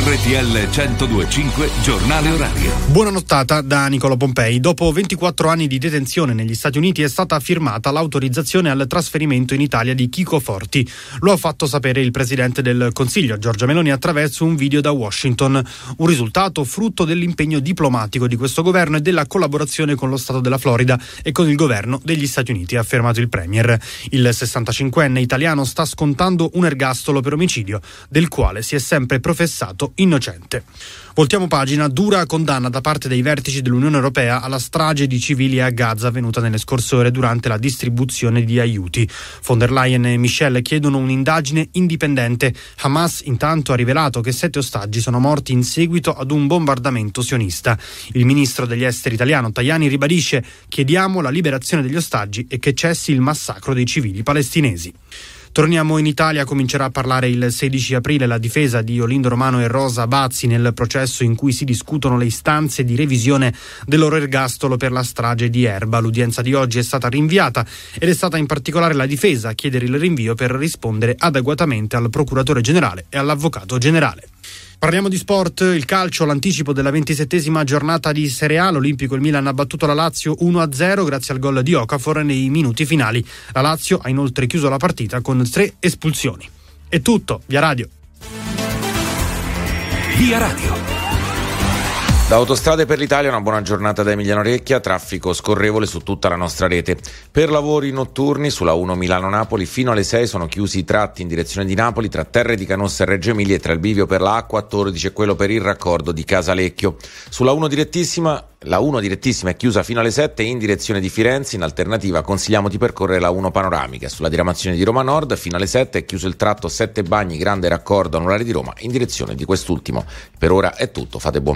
RTL 1025 Giornale Orario. Buona nottata da Nicolo Pompei. Dopo 24 anni di detenzione negli Stati Uniti è stata firmata l'autorizzazione al trasferimento in Italia di Chico Forti. Lo ha fatto sapere il presidente del Consiglio, Giorgia Meloni, attraverso un video da Washington. Un risultato frutto dell'impegno diplomatico di questo governo e della collaborazione con lo Stato della Florida e con il governo degli Stati Uniti, ha affermato il Premier. Il 65enne italiano sta scontando un ergastolo per omicidio, del quale si è sempre professato innocente. Voltiamo pagina, dura condanna da parte dei vertici dell'Unione Europea alla strage di civili a Gaza avvenuta nelle scorse ore durante la distribuzione di aiuti. Von der Leyen e Michel chiedono un'indagine indipendente. Hamas intanto ha rivelato che sette ostaggi sono morti in seguito ad un bombardamento sionista. Il ministro degli esteri italiano Tajani ribadisce chiediamo la liberazione degli ostaggi e che cessi il massacro dei civili palestinesi. Torniamo in Italia, comincerà a parlare il 16 aprile la difesa di Olindo Romano e Rosa Bazzi nel processo in cui si discutono le istanze di revisione del loro ergastolo per la strage di Erba. L'udienza di oggi è stata rinviata ed è stata in particolare la difesa a chiedere il rinvio per rispondere adeguatamente al procuratore generale e all'avvocato generale. Parliamo di sport, il calcio, l'anticipo della ventisettesima giornata di Serie A, l'Olimpico il Milan ha battuto la Lazio 1-0 grazie al gol di Okafor nei minuti finali. La Lazio ha inoltre chiuso la partita con tre espulsioni. È tutto, via radio. Via radio. Da Autostrade per l'Italia una buona giornata da Emiliano Recchia, traffico scorrevole su tutta la nostra rete. Per lavori notturni sulla 1 Milano-Napoli fino alle 6 sono chiusi i tratti in direzione di Napoli tra Terre di Canossa e Reggio Emilia e tra il bivio per la A14 e quello per il raccordo di Casalecchio. Sulla 1 direttissima la 1 direttissima è chiusa fino alle 7 in direzione di Firenze, in alternativa consigliamo di percorrere la 1 panoramica. Sulla diramazione di Roma Nord fino alle 7 è chiuso il tratto 7 bagni grande raccordo anulare di Roma in direzione di quest'ultimo. Per ora è tutto, fate buon